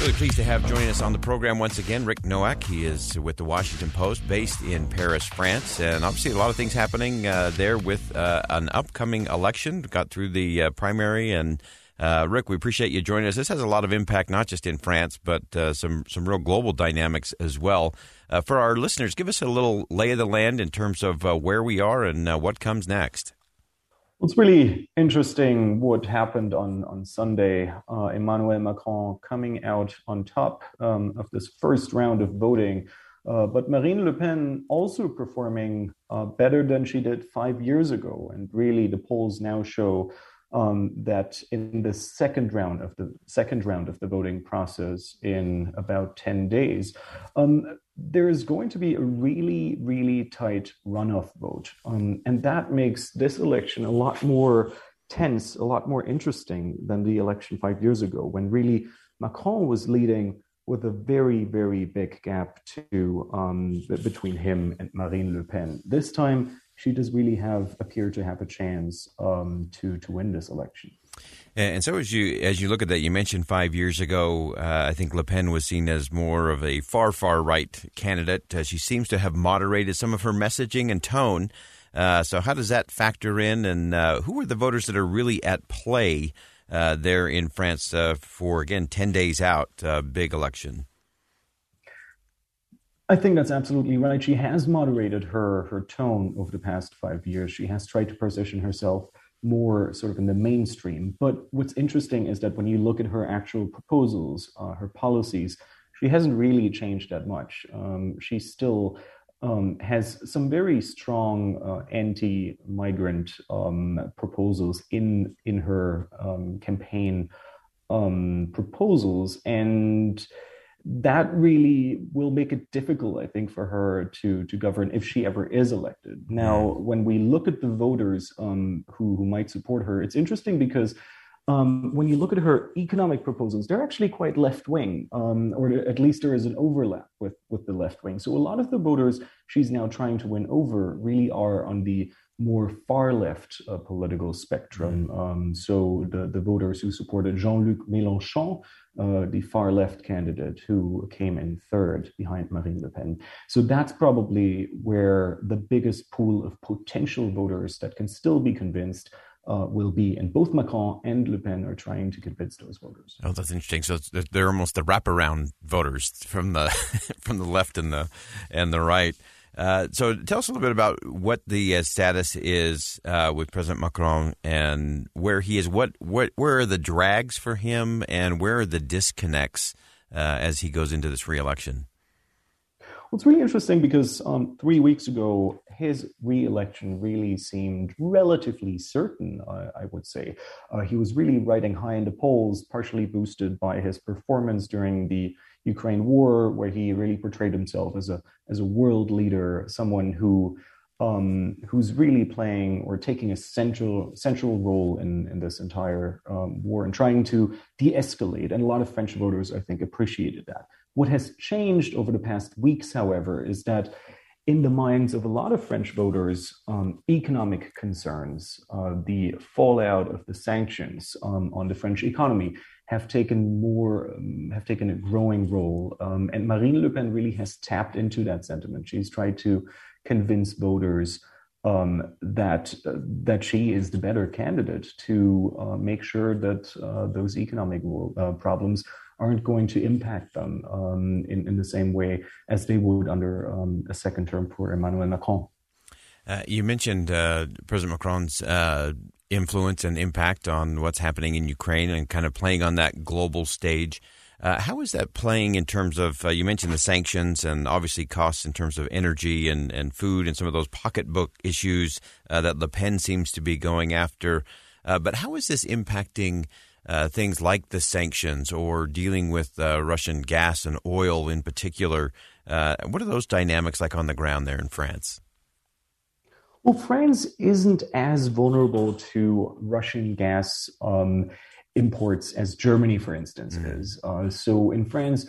Really pleased to have joining us on the program once again Rick Noack. He is with the Washington Post, based in Paris, France, and obviously a lot of things happening uh, there with uh, an upcoming election. Got through the uh, primary, and uh, Rick, we appreciate you joining us. This has a lot of impact, not just in France, but uh, some some real global dynamics as well. Uh, for our listeners, give us a little lay of the land in terms of where we are and what comes next. It's really interesting what happened on, on Sunday. Uh, Emmanuel Macron coming out on top um, of this first round of voting, uh, but Marine Le Pen also performing uh, better than she did five years ago. And really, the polls now show um, that in the second round of the second round of the voting process in about 10 days, um, there is going to be a really, really tight runoff vote. Um, and that makes this election a lot more tense, a lot more interesting than the election five years ago, when really Macron was leading with a very, very big gap to um, between him and Marine Le Pen. This time, she does really have appear to have a chance um, to to win this election. And so, as you as you look at that, you mentioned five years ago, uh, I think Le Pen was seen as more of a far far right candidate. Uh, she seems to have moderated some of her messaging and tone. Uh, so, how does that factor in? And uh, who are the voters that are really at play uh, there in France uh, for again ten days out, big election? I think that's absolutely right. She has moderated her her tone over the past five years. She has tried to position herself more sort of in the mainstream. But what's interesting is that when you look at her actual proposals, uh, her policies, she hasn't really changed that much. Um, she still um, has some very strong uh, anti-migrant um, proposals in in her um, campaign um, proposals, and that really will make it difficult, I think, for her to to govern if she ever is elected. Now, when we look at the voters um, who who might support her, it's interesting because um, when you look at her economic proposals, they're actually quite left wing, um, or at least there is an overlap with with the left wing. So a lot of the voters she's now trying to win over really are on the more far left uh, political spectrum. Mm. Um, so the, the voters who supported Jean Luc Mélenchon, uh, the far left candidate who came in third behind Marine Le Pen. So that's probably where the biggest pool of potential voters that can still be convinced. Uh, will be, and both Macron and Le Pen are trying to convince those voters. Oh, that's interesting. So they're almost the wraparound voters from the from the left and the and the right. Uh, so tell us a little bit about what the uh, status is uh, with President Macron and where he is. What what where are the drags for him and where are the disconnects uh, as he goes into this reelection? Well, it's really interesting because um, three weeks ago his reelection really seemed relatively certain. I would say uh, he was really riding high in the polls, partially boosted by his performance during the Ukraine war, where he really portrayed himself as a as a world leader, someone who um, who's really playing or taking a central central role in in this entire um, war and trying to de-escalate. And a lot of French voters, I think, appreciated that. What has changed over the past weeks, however, is that in the minds of a lot of French voters, um, economic concerns, uh, the fallout of the sanctions um, on the French economy, have taken more, um, have taken a growing role. Um, and Marine Le Pen really has tapped into that sentiment. She's tried to convince voters um, that uh, that she is the better candidate to uh, make sure that uh, those economic uh, problems aren't going to impact them um, in, in the same way as they would under um, a second term for Emmanuel Macron. Uh, you mentioned uh, President Macron's influence and impact on what's happening in Ukraine and kind of playing on that global stage. Uh, how is that playing in terms of, uh, you mentioned the sanctions and obviously costs in terms of energy and, and food and some of those pocketbook issues uh, that Le Pen seems to be going after. but how is this impacting things like the sanctions or dealing with Russian gas and oil in particular? what are those dynamics like on the ground there in France? Well, France isn't as vulnerable to Russian gas um, imports as Germany, for instance, mm. is. Uh, so in France,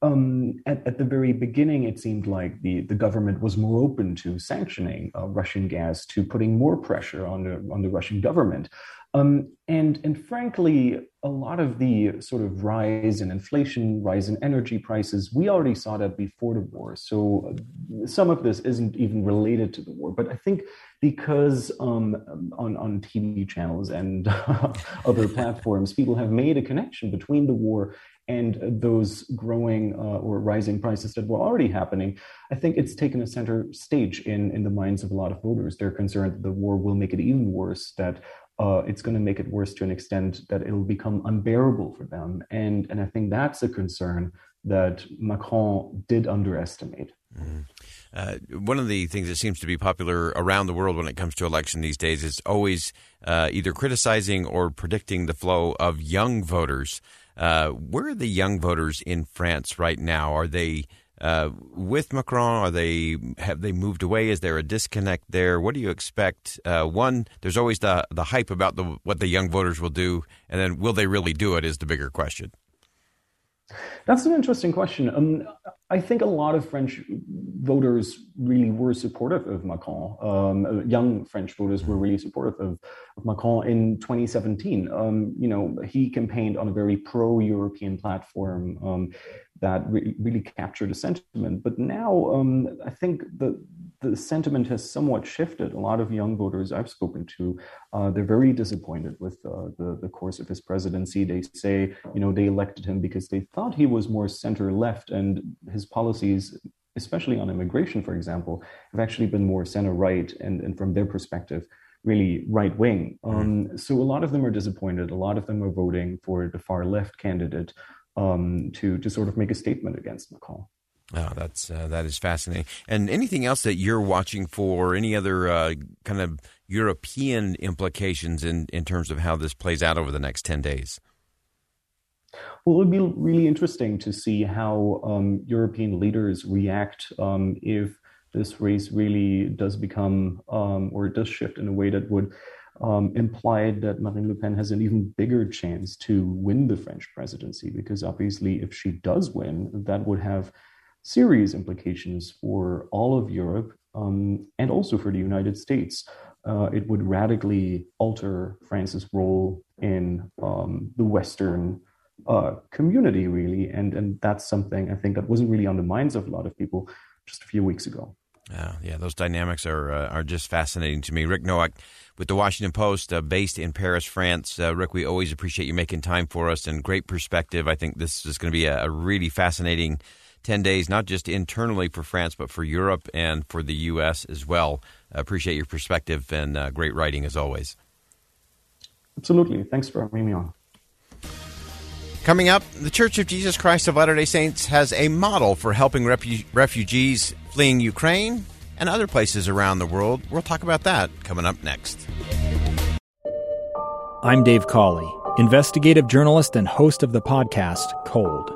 um, at, at, the very beginning, it seemed like the, the government was more open to sanctioning uh, Russian gas, to putting more pressure on the, on the Russian government. Um, and, and frankly, a lot of the sort of rise in inflation, rise in energy prices, we already saw that before the war. So uh, some of this isn't even related to the war. But I think because um, on, on TV channels and other platforms, people have made a connection between the war and those growing uh, or rising prices that were already happening, I think it's taken a center stage in, in the minds of a lot of voters. They're concerned that the war will make it even worse, that uh, it's going to make it worse to an extent that it'll become unbearable for them. And, and I think that's a concern that Macron did underestimate. Mm. Uh, one of the things that seems to be popular around the world when it comes to election these days is always uh, either criticizing or predicting the flow of young voters. Uh, where are the young voters in France right now? Are they uh, with Macron? Are they have they moved away? Is there a disconnect there? What do you expect? Uh, one, there's always the the hype about the what the young voters will do, and then will they really do it? Is the bigger question. That's an interesting question. Um, I think a lot of French voters really were supportive of Macron. Um, young French voters were really supportive of, of Macron in 2017. Um, you know, he campaigned on a very pro-European platform um, that re- really captured a sentiment. But now, um, I think the the sentiment has somewhat shifted. A lot of young voters I've spoken to, uh, they're very disappointed with uh, the the course of his presidency. They say, you know, they elected him because they thought he was more center left, and his policies especially on immigration, for example, have actually been more center right and, and from their perspective, really right wing. Mm-hmm. Um, so a lot of them are disappointed. A lot of them are voting for the far left candidate um, to to sort of make a statement against Macron. Oh, that's uh, that is fascinating. And anything else that you're watching for? Any other uh, kind of European implications in in terms of how this plays out over the next ten days? Well, it would be really interesting to see how um, European leaders react um, if this race really does become um, or does shift in a way that would um, imply that Marine Le Pen has an even bigger chance to win the French presidency. Because obviously, if she does win, that would have serious implications for all of Europe um, and also for the United States. Uh, it would radically alter France's role in um, the Western uh, community, really. And, and that's something I think that wasn't really on the minds of a lot of people just a few weeks ago. Yeah, yeah, those dynamics are uh, are just fascinating to me. Rick Noack with the Washington Post, uh, based in Paris, France. Uh, Rick, we always appreciate you making time for us and great perspective. I think this is going to be a, a, really fascinating 10 days, not just internally for France, but for Europe and for the U.S. as well. appreciate your perspective and uh, great writing as always. Absolutely. Thanks for having me on. Coming up, the Church of Jesus Christ of Latter day Saints has a model for helping refu- refugees fleeing Ukraine and other places around the world. We'll talk about that coming up next. I'm Dave Cawley, investigative journalist and host of the podcast Cold.